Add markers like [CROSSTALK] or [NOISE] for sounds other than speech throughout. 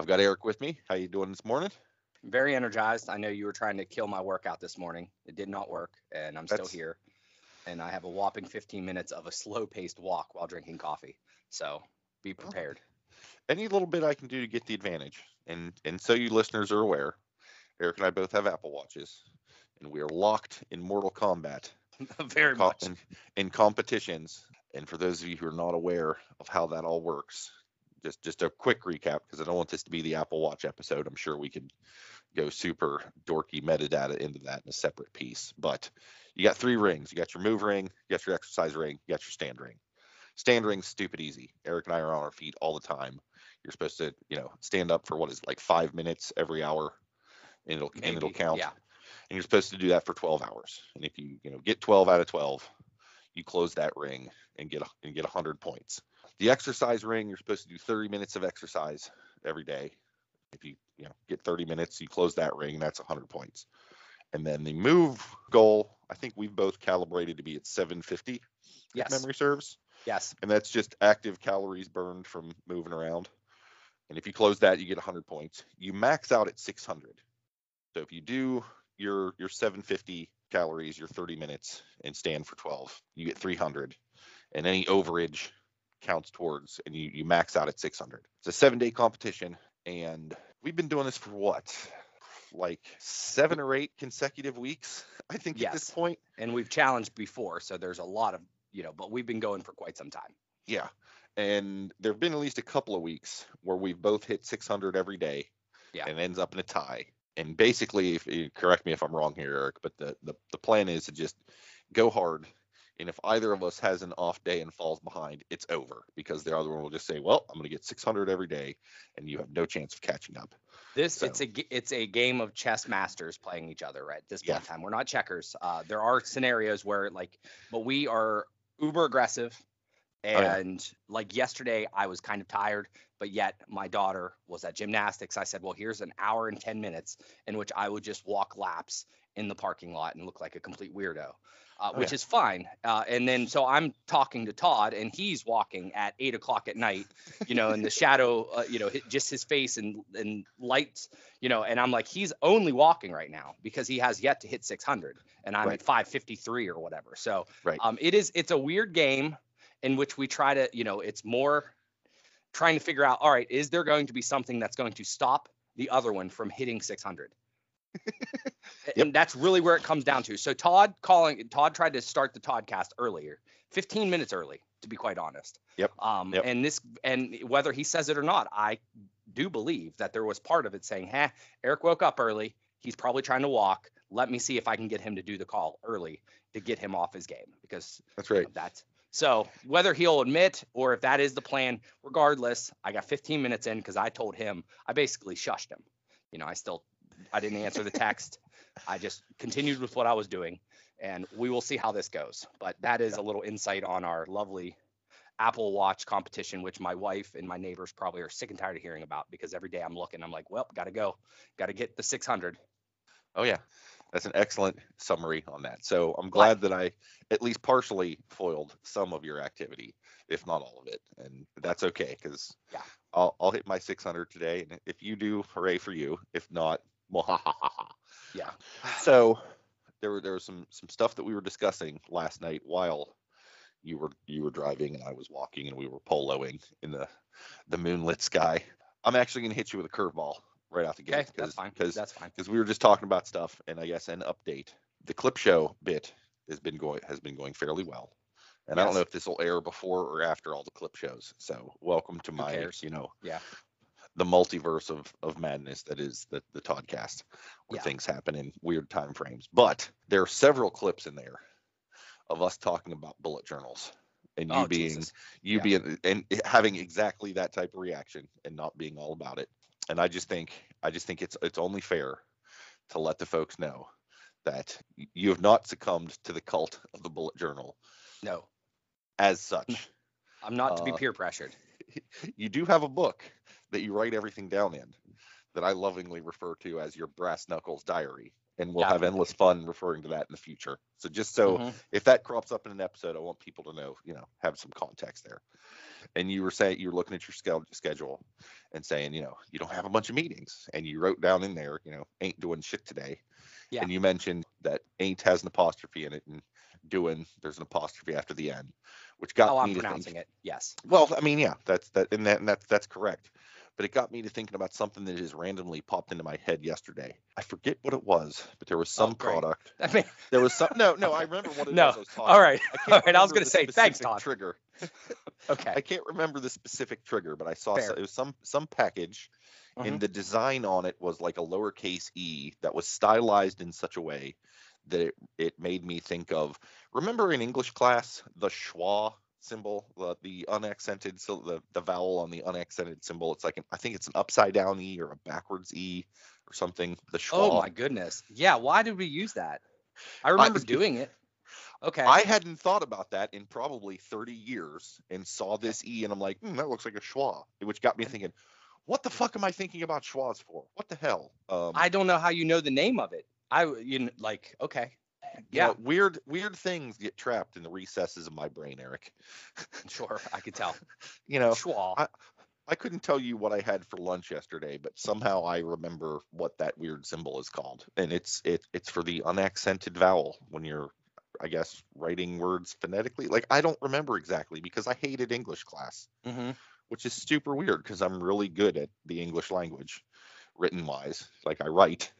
I've got Eric with me. How you doing this morning? very energized. I know you were trying to kill my workout this morning. It did not work, and I'm That's- still here. And I have a whopping 15 minutes of a slow-paced walk while drinking coffee. So be oh. prepared. Any little bit I can do to get the advantage, and and so you listeners are aware, Eric and I both have Apple Watches, and we are locked in Mortal Kombat [LAUGHS] very co- much. in, in competitions. And for those of you who are not aware of how that all works, just just a quick recap because I don't want this to be the Apple Watch episode. I'm sure we could go super dorky metadata into that in a separate piece. But you got three rings. You got your move ring, you got your exercise ring, you got your stand ring. Stand ring's stupid easy. Eric and I are on our feet all the time. You're supposed to, you know, stand up for what is like five minutes every hour, and it'll and it'll count Yeah. and you're supposed to do that for 12 hours. And if you you know get 12 out of 12, you close that ring and get a, and get 100 points. The exercise ring, you're supposed to do 30 minutes of exercise every day. If you you know get 30 minutes, you close that ring, that's 100 points. And then the move goal, I think we've both calibrated to be at 750, if Yes. memory serves, Yes. and that's just active calories burned from moving around. And if you close that, you get 100 points. You max out at 600. So if you do your your 750 calories, your 30 minutes, and stand for 12, you get 300. And any overage counts towards, and you you max out at 600. It's a seven day competition, and we've been doing this for what, like seven or eight consecutive weeks, I think at this Yes. point. And we've challenged before, so there's a lot of, you know, but we've been going for quite some time. Yeah. And there have been at least a couple of weeks where we've both hit 600 every day. Yeah. And ends up in a tie. And basically, if you correct me if I'm wrong here, Eric, but the, the, the plan is to just go hard. And if either of us has an off day and falls behind, it's over because the other one will just say, well, I'm going to get 600 every day and you have no chance of catching up. This So- it's a it's a game of chess masters playing each other right at this point Yeah. in time. We're not checkers. Uh, there are scenarios where like, but we are uber aggressive. Oh, yeah. And like yesterday, I was kind of tired, but yet my daughter was at gymnastics. I said, well, here's an hour and 10 minutes in which I would just walk laps in the parking lot and look like a complete weirdo. Uh, Oh, which yeah. is fine. Uh, and then so I'm talking to Todd, and he's walking at eight o'clock at night, you know, in the shadow, uh, you know, just his face and and lights, you know, and I'm like, he's only walking right now because he has yet to hit 600, and I'm Right. at 553 or whatever. So Right. um, it is it's a weird game in which we try to, you know, it's more trying to figure out, all right, is there going to be something that's going to stop the other one from hitting 600? [LAUGHS] And that's really where it comes down to. So Todd calling Todd tried to start the Toddcast earlier, 15 minutes early, to be quite honest. Yep. Um, Yep. and this and whether he says it or not, I do believe that there was part of it saying, "Huh, Eric woke up early. He's probably trying to walk. Let me see if I can get him to do the call early to get him off his game because That's you right. know, that's so whether he'll admit or if that is the plan, regardless, I got 15 minutes in because I told him I basically shushed him. You know, I still I didn't answer the text. [LAUGHS] I just continued with what I was doing, and we will see how this goes. But that is a little insight on our lovely Apple Watch competition, which my wife and my neighbors probably are sick and tired of hearing about because every day I'm looking, I'm like, well, gotta go, gotta get the 600. Oh yeah, that's an excellent summary on that. So I'm glad that I at least partially foiled some of your activity, if not all of it, and that's okay because Yeah. I'll I'll hit my 600 today, and if you do, hooray for you. If not. Yeah. So there were there was some some stuff that we were discussing last night while you were you were driving and I was walking and we were poloing in the the moonlit sky. I'm actually gonna hit you with a curveball right out the Okay, gate that's fine. because That's fine. because we were just talking about stuff and i guess an update the clip show bit has been going has been going fairly well and i don't know if this will air before or after all the clip shows so welcome to Who my cares? you know Yeah. The multiverse of of madness that is the the toddcast where Yeah. things happen in weird time frames but there are several clips in there of us talking about bullet journals and you Oh, being Jesus. you Yeah. being and having exactly that type of reaction and not being all about it and I just think I just think it's it's only fair to let the folks know that you have not succumbed to the cult of the bullet journal No, as such. I'm not to be Uh, peer pressured. [LAUGHS] you do have a book that you write everything down in that I lovingly refer to as your brass knuckles diary. And we'll Yeah. have endless fun referring to that in the future. So just so Mhm. if that crops up in an episode, I want people to know, you know, have some context there. And you were saying you're looking at your schedule schedule and saying, you know, you don't have a bunch of meetings, and you wrote down in there, you know, ain't doing shit today. Yeah. And you mentioned that ain't has an apostrophe in it, and doing there's an apostrophe after the end, which got Oh, me I'm to think, pronouncing it. Yes. well, I mean, yeah, that's that, and that, and that's that's correct. But it got me to thinking about something that just randomly popped into my head yesterday. I forget what it was, but there was some Oh, product. [LAUGHS] I mean, There was some. No, no, I remember what it No. was. I was talking. all right, [LAUGHS] all right. I was gonna say thanks, Todd. Trigger. [LAUGHS] Okay. I can't remember the specific trigger, but I saw so, Fair. it was some some package, Mhm. and the design on it was like a lowercase e that was stylized in such a way that it, it made me think of. Remember in English class the schwa symbol, the, the unaccented, so the the vowel on the unaccented symbol. It's like an, I think it's an upside down e or a backwards e or something. The schwa. Oh my goodness. Yeah. Why did we use that? I remember doing it. Okay. I hadn't thought about that in probably 30 years and saw this E and I'm like, hmm, that looks like a schwa, which got me thinking, what the fuck am I thinking about schwas for? What the hell? Um, I don't know how you know the name of it. I you know, like okay. You Yeah. know, weird, weird things get trapped in the recesses of my brain, Eric. [LAUGHS] Sure. I could tell. You know. I- I couldn't tell you what I had for lunch yesterday, but somehow I remember what that weird symbol is called, and it's it it's for the unaccented vowel when you're, I guess, writing words phonetically. Like I don't remember exactly because I hated English class. hmm which is super weird because I'm really good at the English language, written wise. Like I write.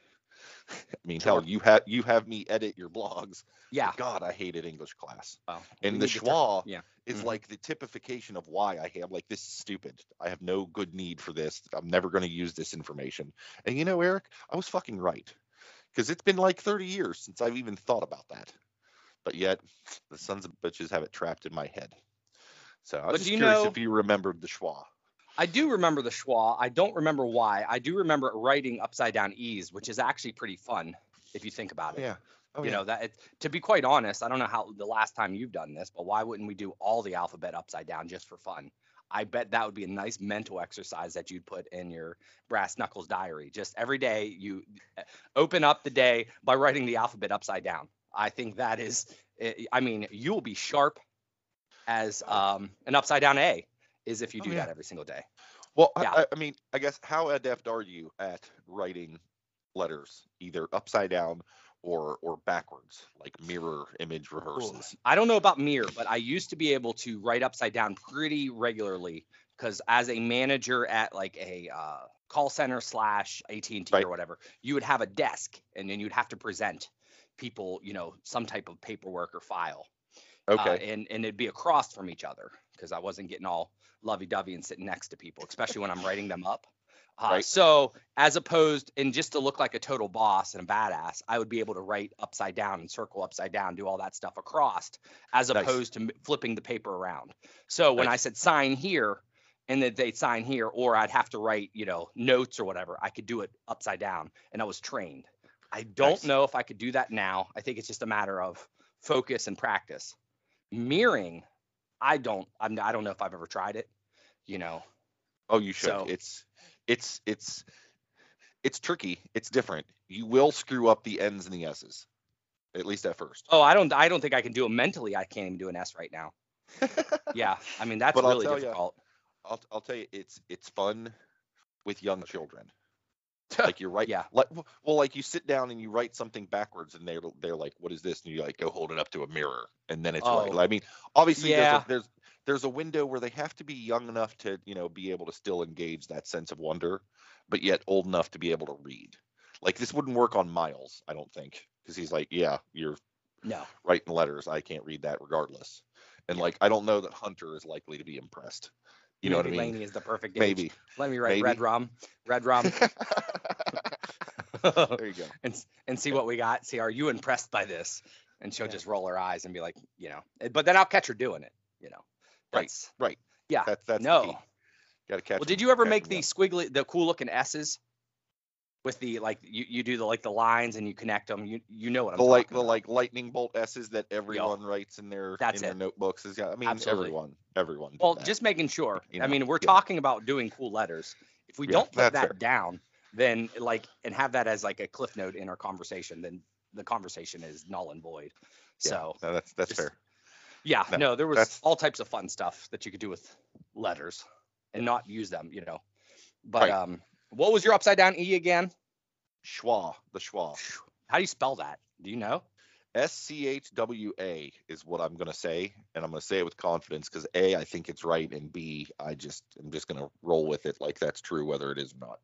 I mean, hell, you have you have me edit your blogs. Yeah. God, I hated English class. Well, And the need to turn- schwa yeah. is Mhm. like the typification of why I have like this is stupid. I have no good need for this. I'm never going to use this information. And you know, Eric, I was fucking right because it's been like 30 years since I've even thought about that. But yet, the sons of bitches have it trapped in my head. So I was But just curious know- if you remembered the schwa. I do remember the schwa. I don't remember why. I do remember writing upside down e's, which is actually pretty fun if you think about it. Yeah. Oh, you yeah. know that it, to be quite honest, I don't know how the last time you've done this, but why wouldn't we do all the alphabet upside down just for fun? I bet that would be a nice mental exercise that you'd put in your brass knuckles diary. Just every day you uh, open up the day by writing the alphabet upside down. I think that is eh, I mean, you'll be sharp as um, an upside down A is if you Oh, do yeah. that every single day. Well, Yeah. I, I- mean, I guess how adept are you at writing letters, either upside down or or backwards, like mirror image reverses? I don't know about mirror, but I used to be able to write upside down pretty regularly because as a manager at like a uh, call center slash AT and T Right. or whatever, you would have a desk and then you'd have to present people, you know, some type of paperwork or file. Uh, Okay. and and it'd be across from each other because I wasn't getting all lovey-dovey and sitting next to people, especially when I'm writing them up. Uh, Right. So as opposed, and just to look like a total boss and a badass, I would be able to write upside down and circle upside down, do all that stuff across, as Nice. opposed to flipping the paper around. So when I said sign here, and that they'd sign here, or I'd have to write, you know, notes or whatever, I could do it upside down, and I was trained. I don't Nice. know if I could do that now. I think it's just a matter of focus and practice. Mirroring, I don't. I'm, I don't know if I've ever tried it. You know. oh, you should. so- It's it's it's it's tricky. It's different. You will screw up the N's and the S's, at least at first. Oh, I don't. I don't think I can do it mentally. I can't even do an S right now. [LAUGHS] Yeah, I mean that's But I'll really tell ya, difficult. I'll I'll tell you, it's it's fun with young children. [LAUGHS] like you're right Yeah. like well like you sit down and you write something backwards and they're they're like what is this and you like go hold it up to a mirror and then it's right Oh. i mean obviously Yeah. there's, a, there's there's a window where they have to be young enough to you know be able to still engage that sense of wonder but yet old enough to be able to read like this wouldn't work on miles i don't think because he's like yeah you're No. writing letters i can't read that regardless and like i don't know that hunter is likely to be impressed you know what i mean Laney is the perfect age. maybe Let me write Maybe. red rum, red rum, [LAUGHS] there you go [LAUGHS] and and see what we got. See, are you impressed by this? And she'll Yeah. just roll her eyes and be like, you know. eh, But then I'll catch her doing it. You know. Right, That's right. Yeah. That's that's no. Got to catch. Well, 'em- did you ever make the squiggly, the cool looking S's? With the like, you, you do the like the lines and you connect them. You you know what I'm talking the like the about. like lightning bolt S's that everyone writes in their That's in their notebooks is. I mean, Absolutely. everyone, everyone. Well, that. just making sure. You I mean, we're yeah. talking about doing cool letters. If we Yeah, don't put that fair. down, then like and have that as like a cliff note in our conversation, then the conversation is null and void. Yeah, So no, that's that's just- fair. yeah, No, no, there was that's- all types of fun stuff that you could do with letters and not use them, you know. But Right. um, what was your upside down e again? Schwa, the Schwa. How do you spell that? Do you know? S C H W A is what I'm gonna say, and I'm gonna say it with confidence because A, I think it's right, and B, I just I'm just gonna roll with it like that's true, whether it is or not.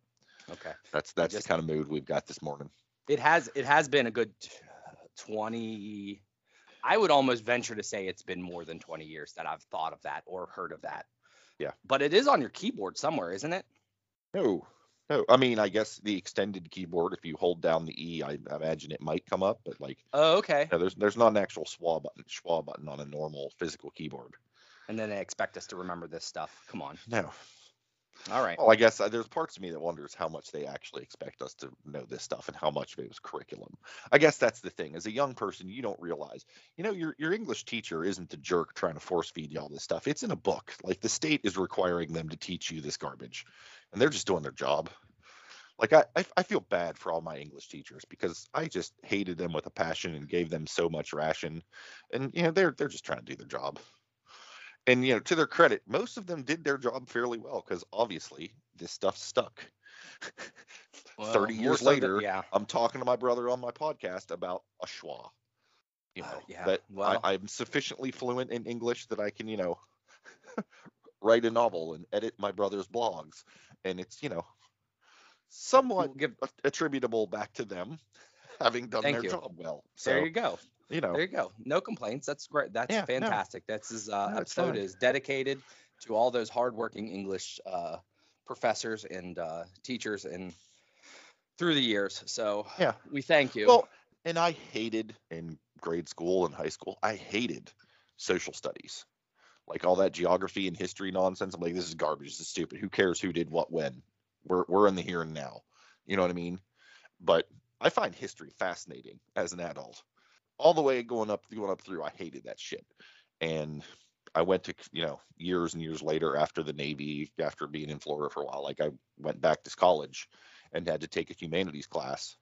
Okay. That's that's just- the kind of mood we've got this morning. It has it has been a good 20 I would almost venture to say it's been more than 20 years that I've thought of that or heard of that. Yeah. But it is on your keyboard somewhere, isn't it? No, no. I mean, I guess the extended keyboard, if you hold down the E, I imagine it might come up, but like, Oh, okay. no, there's there's not an actual schwa button, schwa button on a normal physical keyboard. And then they expect us to remember this stuff. Come on. No. All right. Well, I guess uh, there's parts of me that wonders how much they actually expect us to know this stuff and how much of it was curriculum. I guess that's the thing. As a young person, you don't realize, you know, your your English teacher isn't the jerk trying to force feed you all this stuff. It's in a book. Like the state is requiring them to teach you this garbage, and they're just doing their job. Like I, I, feel bad for all my English teachers because I just hated them with a passion and gave them so much ration, and you know they're they're just trying to do their job and you know to their credit most of them did their job fairly well because obviously this stuff stuck [LAUGHS] Well, 30 years so than- later yeah. i'm talking to my brother on my podcast about a schwa you Uh, know yeah, that well- I, i'm sufficiently fluent in english that i can you know [LAUGHS] write a novel and edit my brother's blogs and it's you know somewhat give attributable back to them [LAUGHS] having done Thank their you. job well so there you go. you know There you go. No complaints. That's great. That's Yeah, no. fantastic. That's his uh, No, episode is dedicated to all those hardworking English uh, professors and uh, teachers and through the years. So Yeah. we thank you. Well, and I hated in grade school and high school, I hated social studies. Like all that geography and history nonsense. I'm like, this is garbage. This is stupid. Who cares who did what when? We're we're in the here and now. You know what I mean? But I find history fascinating as an adult. All the way going up going up through, I hated that shit. And I went to, you know, years and years later after the Navy, after being in Florida for a while, like I went back to college and had to take a humanities class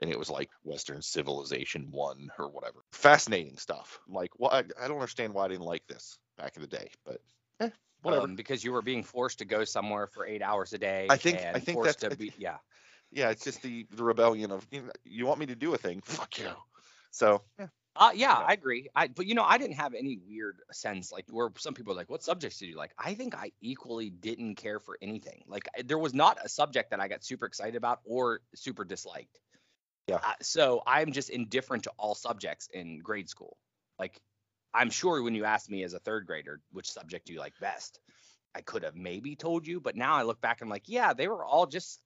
and it was like Western Civilization One or whatever. Fascinating stuff. Like, well, I, I don't understand why I didn't like this back in the day, but eh, whatever. um, because you were being forced to go somewhere for eight hours a day. I think- I think forced that's- to be yeah. yeah, it's just the the rebellion of you, know, you want me to do a thing, [LAUGHS] fuck you. So yeah, Uh, yeah, Yeah. I agree. I but you know I didn't have any weird sense like where some people are like, what subjects did you like? I think I equally didn't care for anything. Like I- there was not a subject that I got super excited about or super disliked. Yeah. Uh, so I'm just indifferent to all subjects in grade school. Like I'm sure when you asked me as a third grader which subject do you like best, I could have maybe told you, but now I look back and I'm like, yeah, they were all just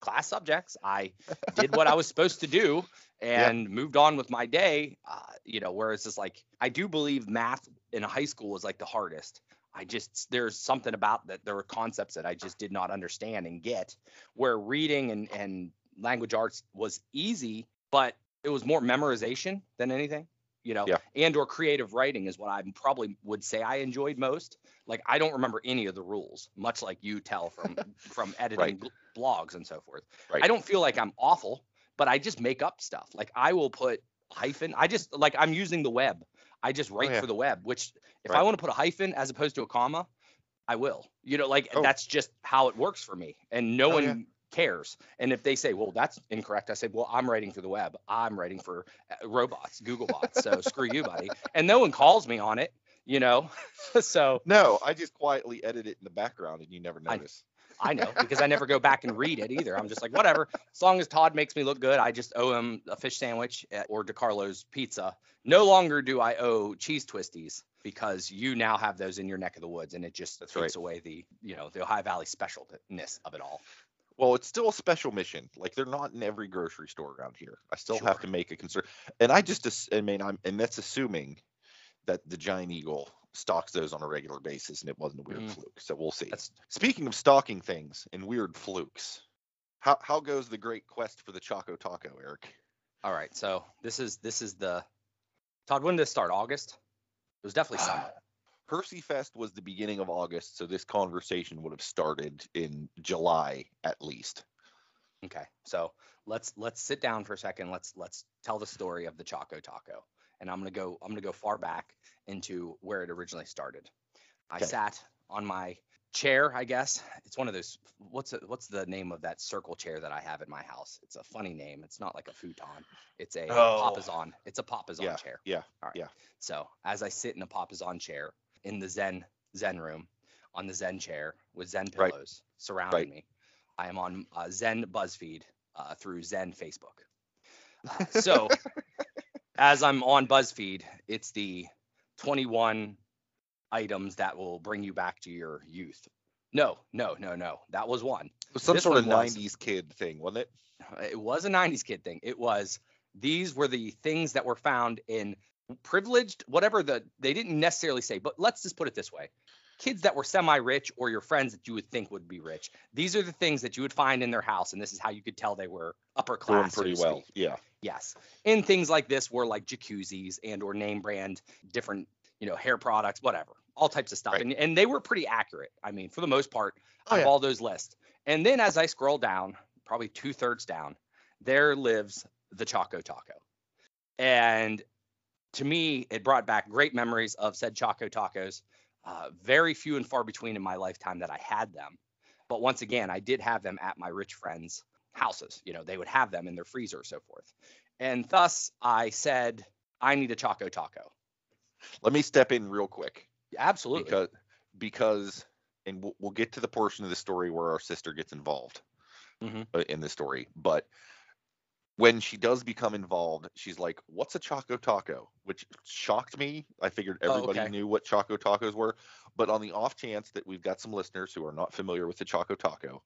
class subjects. I did what I was supposed to do [LAUGHS] Yeah. and moved on with my day. Uh, you know, whereas it's like I do believe math in high school was like the hardest. I just there's something about that there were concepts that I just did not understand and get. Where reading and and language arts was easy, but it was more memorization than anything. You know, Yeah. and or creative writing is what I probably would say I enjoyed most. Like I don't remember any of the rules, much like you tell from [LAUGHS] from editing Right. bl- blogs and so forth. Right. I don't feel like I'm awful, but I just make up stuff. Like I will put hyphen. I just like I'm using the web. I just oh, write Oh, yeah. for the web, which if I want to put a hyphen as opposed to a comma, I will. You know, like Oh. that's just how it works for me. And no Oh, one yeah. Cares. And if they say, well, that's incorrect, I say, well, I'm writing for the web. I'm writing for uh, robots, Google bots. So [LAUGHS] screw you, buddy. And no one calls me on it, you know? [LAUGHS] so no, I just quietly edit it in the background and you never notice. I know [LAUGHS] because I never go back and read it either. I'm just like, whatever. As long as Todd makes me look good, I just owe him a fish sandwich at, or DeCarlo's pizza. No longer do I owe cheese twisties because you now have those in your neck of the woods, and it just That's takes away the, you know, the Ohio Valley specialness of it all. Well, it's still a special mission. Like they're not in every grocery store around here. I still have to make a concern. And I just, I mean, I'm, and that's assuming that the giant eagle stocks those on a regular basis, and it wasn't a weird Mhm. fluke. So we'll see. That's- Speaking of stalking things and weird flukes, how how goes the great quest for the Choco Taco, Eric? All right. So this is this is the Todd. When did this start? August. It was definitely [SIGHS] summer. Hershey Fest was the beginning of August, so this conversation would have started in July at least. Okay, so let's let's sit down for a second. Let's let's tell the story of the Choco Taco, and I'm gonna go I'm gonna go far back into where it originally started. I Okay. sat on my chair, I guess. It's one of those. What's it, what's the name of that circle chair that I have in my house? It's a funny name. It's not like a futon. It's a Oh. papasan. It's a papasan Yeah, chair. yeah, All right. yeah. So as I sit in a papasan chair in the Zen Zen room on the Zen chair with Zen Right. pillows surrounding Right. me, I am on uh, Zen BuzzFeed uh, through Zen Facebook. Uh, [LAUGHS] so as I'm on BuzzFeed, it's the 21 items that will bring you back to your youth. No, no, no, no. That was one. Was some This sort of was. '90s kid thing, wasn't it? It was a 90s kid thing. It was these were the things that were found in privileged, whatever the they didn't necessarily say, but let's just put it this way. Kids that were semi-rich or your friends that you would think would be rich. These are the things that you would find in their house, and this is how you could tell they were upper class. so pretty to well. Yeah. Yes. And things like this were like jacuzzis and or name brand, different, you know, hair products, whatever, all types of stuff. Right. And, and they were pretty accurate. I mean, for the most part, Oh, of yeah. all those lists. And then as I scroll down, probably two thirds down, there lives the Choco Taco. And to me, it brought back great memories of said Choco Tacos. Uh, very few and far between in my lifetime that I had them. But once again, I did have them at my rich friends' houses. You know, they would have them in their freezer, so forth. And thus, I said, I need a Choco Taco. Let me step in real quick Absolutely. because because and we'll, we'll get to the portion of the story where our sister gets involved Mhm. uh, in the story, but when she does become involved, she's like, "What's a Choco Taco?" Which shocked me. I figured Oh, everybody okay. knew what Choco Tacos were, but on the off chance that we've got some listeners who are not familiar with the Choco Taco,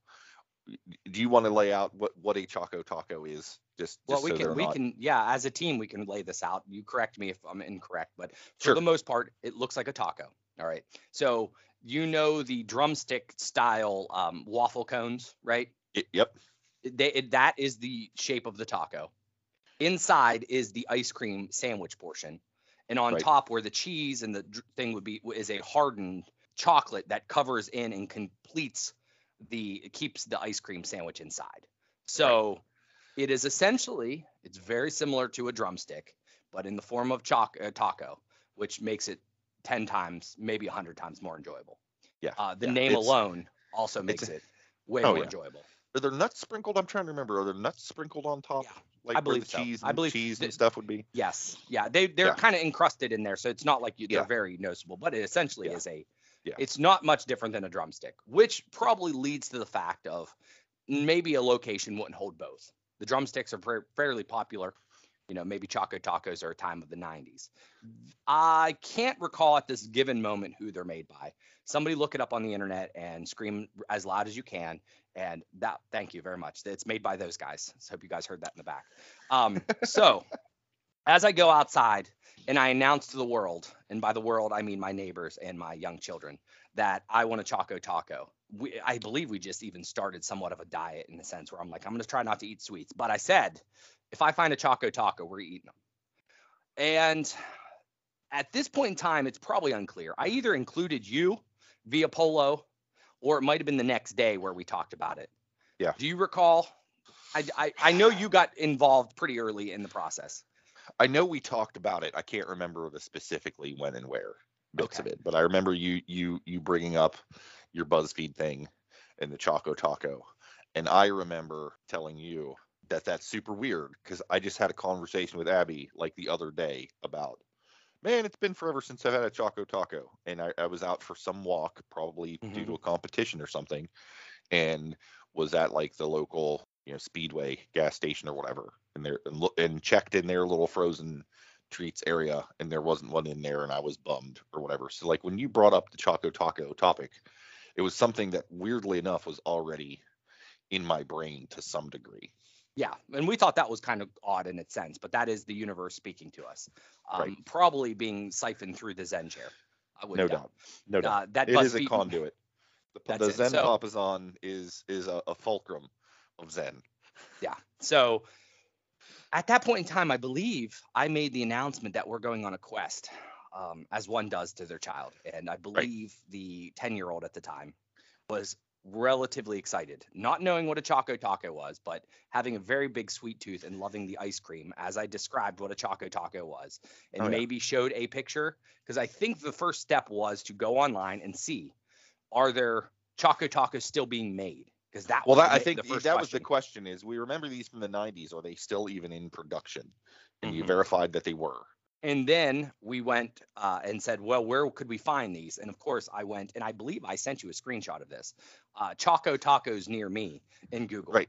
do you want to lay out what what a Choco Taco is? Just, Well, just we so can we not- can yeah, as a team we can lay this out. You correct me if I'm incorrect, but for Sure. the most part, it looks like a taco. All right. So you know the drumstick style um, waffle cones, right? Y- Yep. They, it, that is the shape of the taco. Inside is the ice cream sandwich portion, and on Right. top where the cheese and the thing would be is a hardened chocolate that covers in and completes the keeps the ice cream sandwich inside. So it is essentially it's very similar to a drumstick, but in the form of choc- uh, taco, which makes it ten times, maybe hundred times more enjoyable. Yeah. Uh, the yeah, name it's- alone also makes a- it [LAUGHS] way Oh, more yeah. enjoyable. Are there nuts sprinkled? I'm trying to remember. Are there nuts sprinkled on top? Yeah, like I believe the so. cheese, I believe cheese th- and stuff would be. Yes. Yeah. They they're Yeah. kind of encrusted in there, so it's not like you, they're Yeah. very noticeable, but it essentially is a. Yeah. It's not much different than a drumstick, which probably leads to the fact of maybe a location wouldn't hold both. The drumsticks are fa- fairly popular. You know, maybe Choco Tacos are a time of the 90s. I can't recall at this given moment who they're made by. Somebody look it up on the internet and scream as loud as you can. And that, thank you very much. It's made by those guys. So hope you guys heard that in the back. Um, so [LAUGHS] as I go outside and I announce to the world, and by the world I mean my neighbors and my young children, that I want a Choco Taco. We, I believe we just even started somewhat of a diet in the sense where I'm like, I'm going to try not to eat sweets. But I said, if I find a Choco Taco, we're eating them. And at this point in time, it's probably unclear. I either included you via Polo, or it might have been the next day where we talked about it. Yeah. Do you recall? I, I, I know you got involved pretty early in the process. I know we talked about it. I can't remember the specifically when and where bits of it, but I remember you you you bringing up your BuzzFeed thing and the Choco Taco, and I remember telling you that that's super weird because I just had a conversation with Abby like the other day about. Man, it's been forever since I've had a Choco Taco, and I, I was out for some walk, probably due Mhm. to a competition or something, and was at like the local, you know, Speedway gas station or whatever, and there and, look, and checked in their little frozen treats area, and there wasn't one in there, and I was bummed or whatever. So like when you brought up the Choco Taco topic, it was something that weirdly enough was already in my brain to some degree. Yeah, and we thought that was kind of odd in its sense, but that is the universe speaking to us, um, Right. probably being siphoned through the Zen chair. I would No doubt. No doubt. Uh, that It is a conduit. The, [LAUGHS] the. Zen So- Papasan is is a, a fulcrum of Zen. Yeah. So at that point in time, I believe I made the announcement that we're going on a quest, um, as one does to their child. And I believe the 10 year old at the time was relatively excited, not knowing what a Choco Taco was, but having a very big sweet tooth and loving the ice cream, as I described what a Choco Taco was, and Oh, yeah. maybe showed a picture. Because I think the first step was to go online and see are there Choco Tacos still being made? Because that Well, that I think that was the question. question. Is we remember these from the '90s? Are they still even in production? And you Mhm. verified that they were. And then we went uh, and said, well, where could we find these? And of course, I went and I believe I sent you a screenshot of this. Uh, Choco Tacos near me in Google. Right.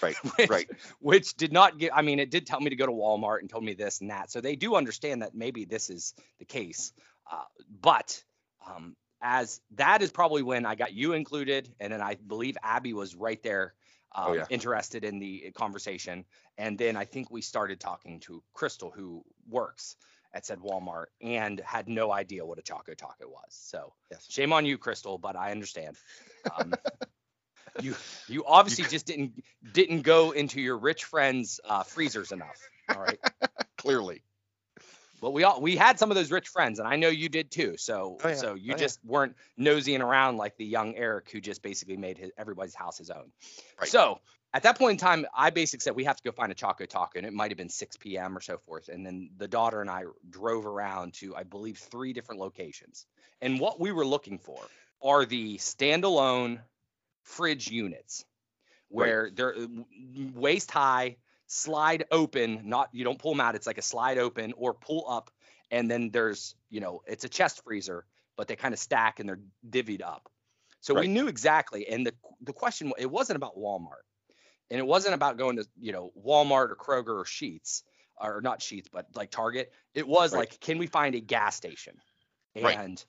Right. [LAUGHS] which, right. Which did not get, I mean, it did tell me to go to Walmart and told me this and that. So they do understand that maybe this is the case. Uh, but um, as that is probably when I got you included. And then I believe Abby was right there. Um, Oh, yeah. interested in the conversation and then i think we started talking to crystal who works at said walmart and had no idea what a choco taco was so Yes. shame on you crystal but i understand um, [LAUGHS] you you obviously just didn't didn't go into your rich friends uh, freezers enough all right [LAUGHS] Clearly. But we all we had some of those rich friends and i know you did too so Oh, yeah. so you Oh, yeah. just weren't nosying around like the young eric who just basically made his, everybody's house his own Right. so at that point in time i basically said we have to go find a choco taco and it might have been 6 p.m or so forth and then the daughter and i drove around to i believe three different locations and what we were looking for are the standalone fridge units where they're uh, waist high slide open not you don't pull them out it's like a slide open or pull up and then there's you know it's a chest freezer but they kind of stack and they're divvied up. So we knew exactly and the the question it wasn't about walmart and it wasn't about going to you know walmart or kroger or Sheetz or not Sheetz but like target. It was Right. like can we find a gas station? Right. and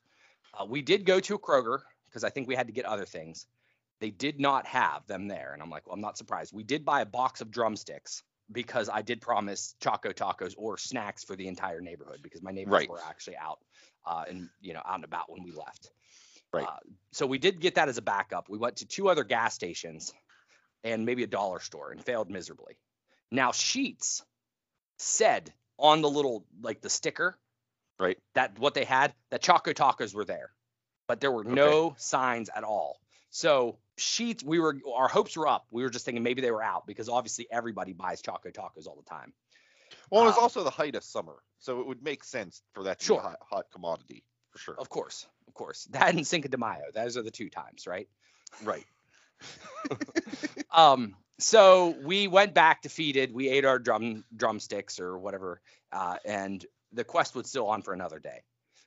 uh, we did go to a kroger because i think we had to get other things they did not have them there. And I'm like, well, I'm not surprised. We did buy a box of drumsticks because I did promise Choco Tacos or snacks for the entire neighborhood because my neighbors Right. were actually out uh, and, you know, out and about when we left. Right. Uh, so we did get that as a backup. We went to two other gas stations and maybe a dollar store and failed miserably. Now, Sheetz said on the little, like the sticker, Right. that what they had, that Choco Tacos were there, but there were no signs at all. So Sheetz, we were our hopes were up. We were just thinking maybe they were out because obviously everybody buys Choco Tacos all the time. Well, it was Um, also the height of summer, so it would make sense for that to Sure. be a hot, hot commodity for sure. Of course, of course. [LAUGHS] That and Cinco de Mayo. Those are the two times, right? Right. [LAUGHS] [LAUGHS] Um, so we went back defeated. We ate our drum drumsticks or whatever, uh, and the quest was still on for another day.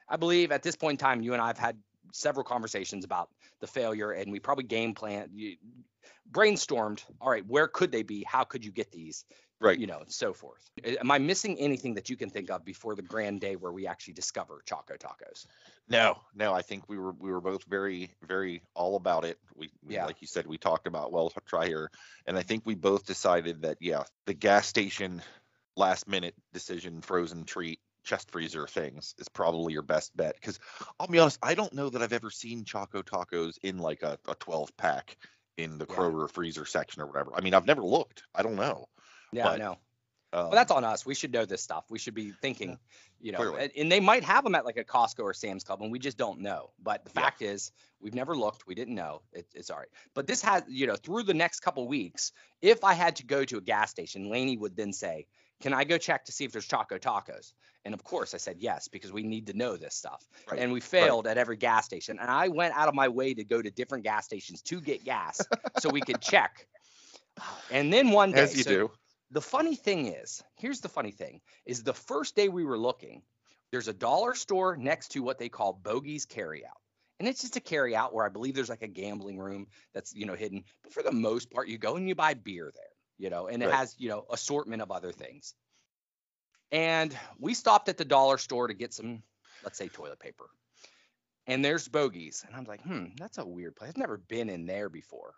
I believe at this point in time, you and I have had several conversations about the failure, and we probably game plan, you, brainstormed. All right, where could they be? How could you get these? Right. You know, and so forth. Am I missing anything that you can think of before the grand day where we actually discover Choco Tacos? No, no, I think we were we were both very very all about it. We, we Yeah. like you said we talked about well try here, and I think we both decided that yeah the gas station last minute decision frozen treat chest freezer things is probably your best bet because I'll be honest I don't know that I've ever seen Choco Tacos in like a, a 12 pack in the Yeah. Kroger freezer section or whatever. I mean I've never looked. I don't know. Yeah, I know. Um, Well, that's on us. We should know this stuff. We should be thinking, you know, clearly. and they might have them at like a Costco or Sam's Club, and we just don't know. But the Yeah. fact is, we've never looked. We didn't know. It, it's all right. But this has, you know, through the next couple weeks, if I had to go to a gas station, Laney would then say, "Can I go check to see if there's Choco Tacos?" And of course, I said yes because we need to know this stuff. Right, And we failed at every gas station, and I went out of my way to go to different gas stations to get gas so we could check. [SIGHS] And then one day, as you so- do. the funny thing is, here's the funny thing: is the first day we were looking, there's a dollar store next to what they call Bogey's Carryout, and it's just a carryout where I believe there's like a gambling room that's you know hidden. But for the most part, you go and you buy beer there, you know, and it Right. has you know assortment of other things. And we stopped at the dollar store to get some, let's say, toilet paper. And there's Bogey's, and I'm like, hmm, that's a weird place. I've never been in there before.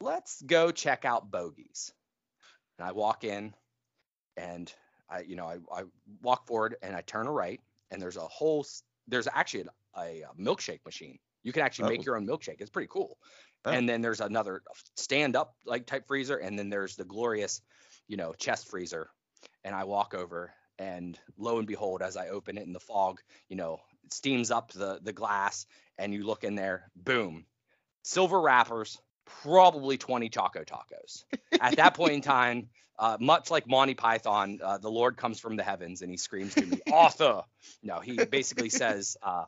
Let's go check out Bogey's and I walk in and I, you know, I, I walk forward and I turn a right and there's a whole, there's actually a milkshake machine. You can actually Oh. make your own milkshake. It's pretty cool. Oh. And then there's another stand up like type freezer, and then there's the glorious, you know, chest freezer. And I walk over, and lo and behold, as I open it in the fog, you know, it steams up the the glass, and you look in there, boom, silver wrappers, probably 20 Choco Tacos. At that point in time, [LAUGHS] uh, much like Monty Python, uh, the Lord comes from the heavens and he screams to me, Arthur. No, he basically says, uh,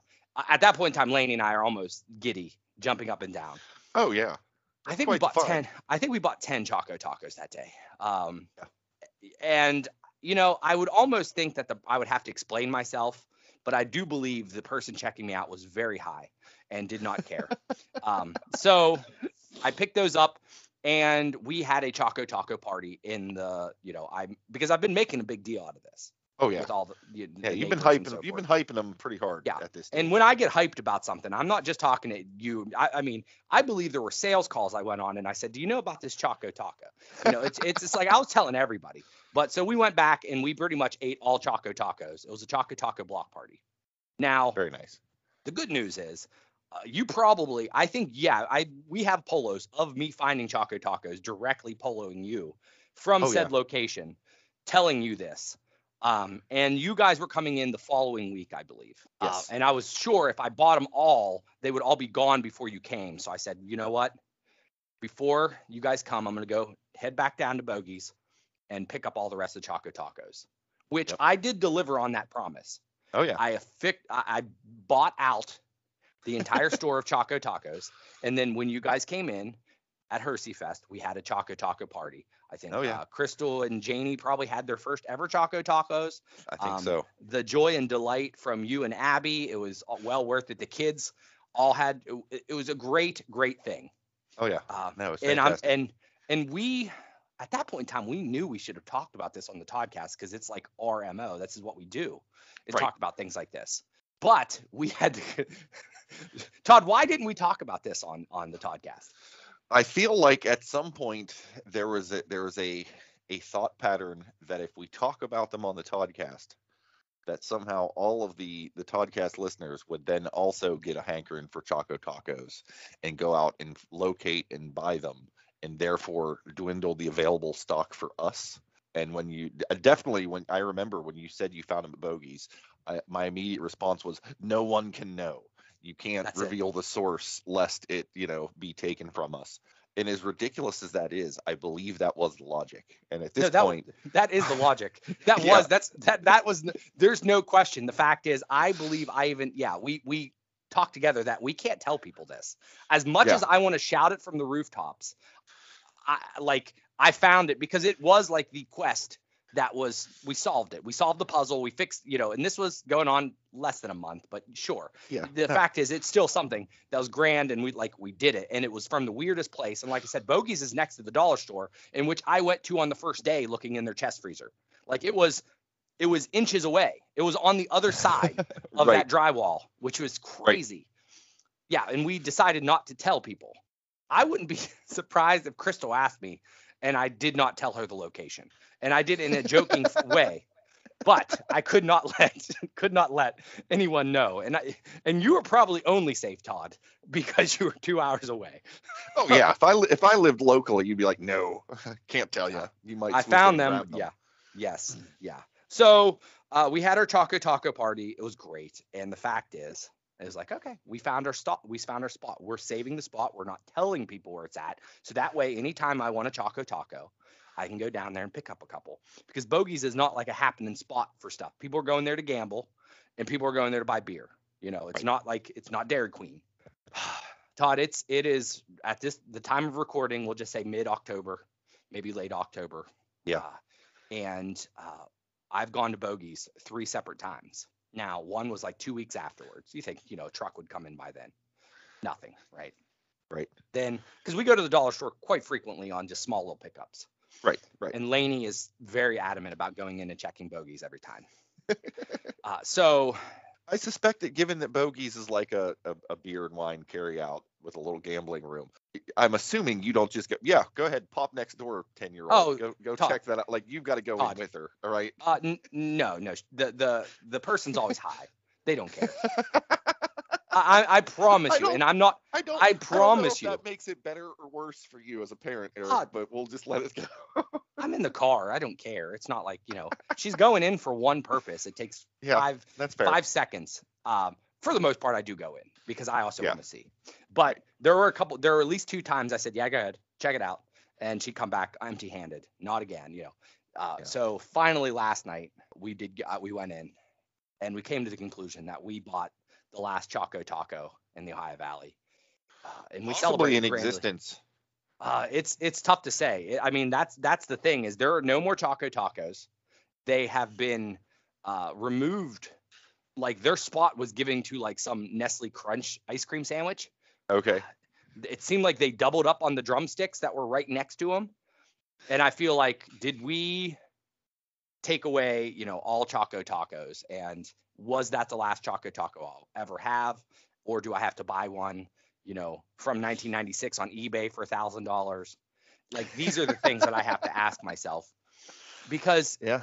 at that point in time, Laney and I are almost giddy, jumping up and down. Oh yeah. I think we bought fun. 10. I think we bought 10 Choco Tacos that day. Um, and you know, I would almost think that the I would have to explain myself, but I do believe the person checking me out was very high and did not care. [LAUGHS] um, so I picked those up and we had a Choco Taco party in the, you know, I because I've been making a big deal out of this Oh yeah. with all the, Yeah, the you've been hyping. so you've been hyping them pretty hard Yeah, at this. And when I get hyped about something, I'm not just talking to you. I, I mean, I believe there were sales calls I went on and I said, "Do you know about this Choco Taco?" You know, it's it's, it's like I was telling everybody. But so we went back and we pretty much ate all Choco Tacos. It was a Choco Taco block party. Now, very nice. the good news is, uh, you probably, I think, yeah, I we have polos of me finding Choco Tacos directly poloing you from Oh, said yeah. location, telling you this. Um, and you guys were coming in the following week, I believe. Yes. Uh, and I was sure if I bought them all, they would all be gone before you came. So I said, you know what? Before you guys come, I'm gonna go head back down to Bogies and pick up all the rest of Choco Tacos, which Yep. I did deliver on that promise. Oh yeah. I affic- I I bought out the entire store of Choco Tacos, and then when you guys came in at Hershey Fest, we had a Choco Taco party. I think Oh, yeah. uh, Crystal and Janie probably had their first ever Choco Tacos. I think um, so. The joy and delight from you and Abby, it was uh, well worth it. The kids all had it, it was a great, great thing. Oh yeah. Um, No, it's and I'm and and we at that point in time we knew we should have talked about this on the podcast because it's like RMO. This is what we do. Is Right. talk about things like this. But we had to. [LAUGHS] Todd, why didn't we talk about this on on the podcast? I feel like at some point there was a there was a a thought pattern that if we talk about them on the Toddcast, that somehow all of the the Toddcast listeners would then also get a hankering for Choco Tacos and go out and locate and buy them, and therefore dwindle the available stock for us. And when you definitely when I remember when you said you found them at Bogies, I, my immediate response was, "No one can know. You can't That's it. reveal the source lest it, you know, be taken from us." And as ridiculous as that is, I believe that was the logic. And at this No, that, point, that is the [LAUGHS] logic. That Yeah. was that's that that was there's no question. The fact is, I believe I even yeah we we talked together that we can't tell people this. As much Yeah. as I want to shout it from the rooftops, I like I found it because it was like the quest that was we solved it. We solved the puzzle. We fixed you know, and this was going on less than a month, but sure. yeah, The fact is, it's still something that was grand, and we like we did it, and it was from the weirdest place. And like I said, Bogies is next to the dollar store, in which I went to on the first day, looking in their chest freezer. Like it was, it was inches away. It was on the other side [LAUGHS] of Right. that drywall, which was crazy. Yeah, and we decided not to tell people. I wouldn't be [LAUGHS] surprised if Crystal asked me, and I did not tell her the location, and I did it in a joking [LAUGHS] way. But I could not let [LAUGHS] could not let anyone know, and I and you were probably only safe, Todd, because you were two hours away. oh yeah. [LAUGHS] If I if I lived locally, you'd be like, "No, can't tell you. You might." I found and them. Yeah. Yes. Yeah. So uh, we had our Choco Taco party. It was great. And the fact is, it was like, okay, we found our spot. We found our spot. We're saving the spot. We're not telling people where it's at. So that way, anytime I want a Choco Taco, I can go down there and pick up a couple. Because Bogies is not like a happening spot for stuff. People are going there to gamble, and people are going there to buy beer. You know, it's not like it's not Dairy Queen. [SIGHS] Todd, it's it is at this the time of recording. We'll just say mid October, maybe late October. Yeah. Uh, and uh, I've gone to bogeys three separate times. Now, one was like two weeks afterwards. You think, you know, a truck would come in by then? Nothing, right? Right. Then, because we go to the dollar store quite frequently on just small little pickups. Right. Right. And Laney is very adamant about going in and checking bogeys every time. [LAUGHS] uh, so, I suspect that given that Bogies is like a, a, a beer and wine carry out with a little gambling room, I'm assuming you don't just go, yeah, go ahead, pop next door, 10 year old. Oh, go go Todd. check that out. Like you've got to go Todd. in with her. All right. uh, n- no, no, the the the person's always high. They don't care. [LAUGHS] I, I promise I you, and I'm not. I don't. I I don't know promise if you. that makes it better or worse for you as a parent, Eric. Ah. but we'll just let it go. [LAUGHS] I'm in the car. I don't care. It's not like you know she's going in for one purpose. It takes Yeah, five that's fair. five seconds. Um, for the most part, I do go in because I also Yeah. want to see. But there were a couple. There were at least two times I said, "Yeah, go ahead, check it out," and she'd come back empty-handed. Not again, you know. Uh, Yeah. So finally, last night we did. Uh, we went in, and we came to the conclusion that we bought the last Choco Taco in the Ohio Valley, uh, and we Possibly celebrated in grandly. existence. Uh, it's it's tough to say. I mean, that's that's the thing is there are no more Choco Tacos. They have been uh, removed. Like their spot was giving to like some Nestle Crunch ice cream sandwich. Okay. Uh, it seemed like they doubled up on the drumsticks that were right next to them. And I feel like, did we take away, you know, all Choco Tacos? And was that the last Choco Taco I'll ever have? Or do I have to buy one, you know, from 1996 on eBay for a thousand dollars? Like these are the things that I have to ask myself. Because [LAUGHS] Yeah.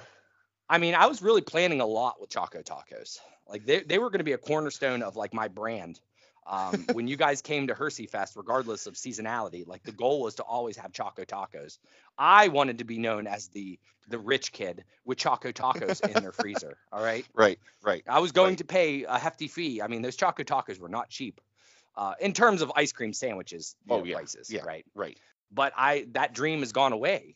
I mean, I was really planning a lot with Choco Tacos. Like they, they were going to be a cornerstone of like my brand. Um, [LAUGHS] when you guys came to Hershey Fest, regardless of seasonality, like the goal was to always have Choco Tacos. I wanted to be known as the the rich kid with Choco Tacos in their freezer. [LAUGHS] All right. Right. Right. I was going Right. to pay a hefty fee. I mean, those Choco Tacos were not cheap. Uh, in terms of ice cream sandwiches, Oh, yeah, prices, yeah. right? Right. but I that dream has gone away.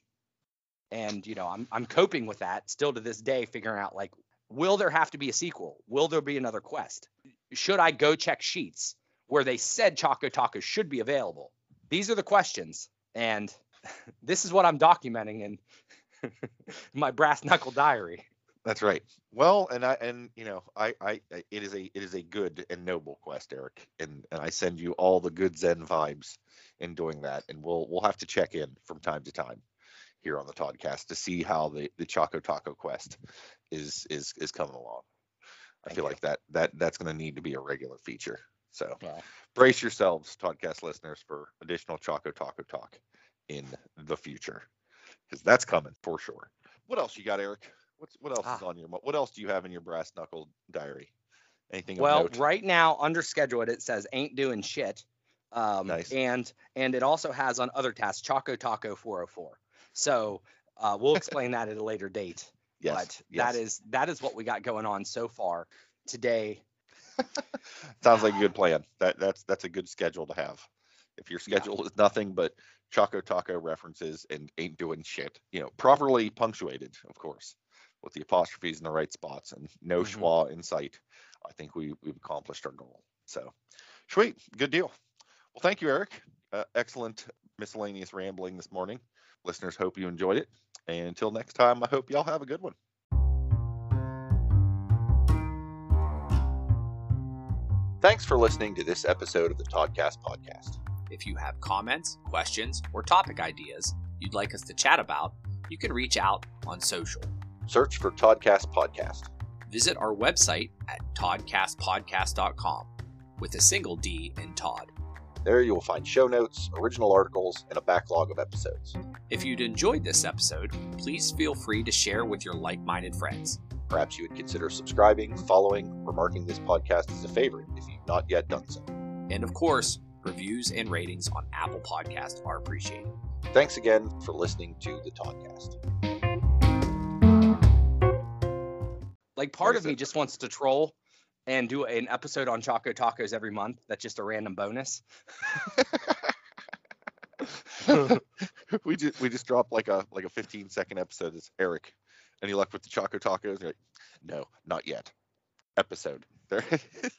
And you know, I'm I'm coping with that still to this day, figuring out like, will there have to be a sequel? Will there be another quest? Should I go check Sheetz where they said Choco Taco should be available? These are the questions, and [LAUGHS] this is what I'm documenting in [LAUGHS] my brass knuckle diary. That's right. Well, and I and you know, I I- it is a it is a good and noble quest, Eric, and and I send you all the good Zen vibes in doing that, and we'll we'll have to check in from time to time here on the podcast to see how the the Choco Taco quest is is is coming along. I Thank feel you. like that that that's going to need to be a regular feature. So Yeah. brace yourselves, podcast listeners, for additional Choco Taco talk in the future because that's coming for sure. What else you got, Eric? What's what else is Ah. on your what else do you have in your brass knuckle diary? Anything Well, right now under schedule it says ain't doing shit. Um, Nice. And and it also has on other tasks Choco Taco 404. So uh, we'll [LAUGHS] explain that at a later date. Yes. but yes. that is that is what we got going on so far today. [LAUGHS] sounds like a good plan. That that's that's a good schedule to have. If your Yeah. schedule is nothing but Choco Taco references and ain't doing shit, you know, properly punctuated, of course, with the apostrophes in the right spots and no Mhm. schwa in sight, I think we we've accomplished our goal. So, sweet, good deal. Well, thank you, Eric. Uh, excellent miscellaneous rambling this morning. Listeners, hope you enjoyed it. And until next time, I hope y'all have a good one. Thanks for listening to this episode of the Toddcast podcast. If you have comments, questions, or topic ideas you'd like us to chat about, you can reach out on social. Search for Toddcast Podcast. Visit our website at toddcastpodcast.com with a single D in Todd. There you will find show notes, original articles, and a backlog of episodes. If you'd enjoyed this episode, please feel free to share with your like minded friends. Perhaps you would consider subscribing, following, or marking this podcast as a favorite if you've not yet done so. And of course, reviews and ratings on Apple Podcast are appreciated. Thanks again for listening to the Toddcast. Like part of me just wants to troll and do an episode on Choco Tacos every month. That's just a random bonus. [LAUGHS] we just we just dropped like a like a 15 second episode. It's Eric. Any luck with the Choco Tacos? Like, no, not yet. Episode.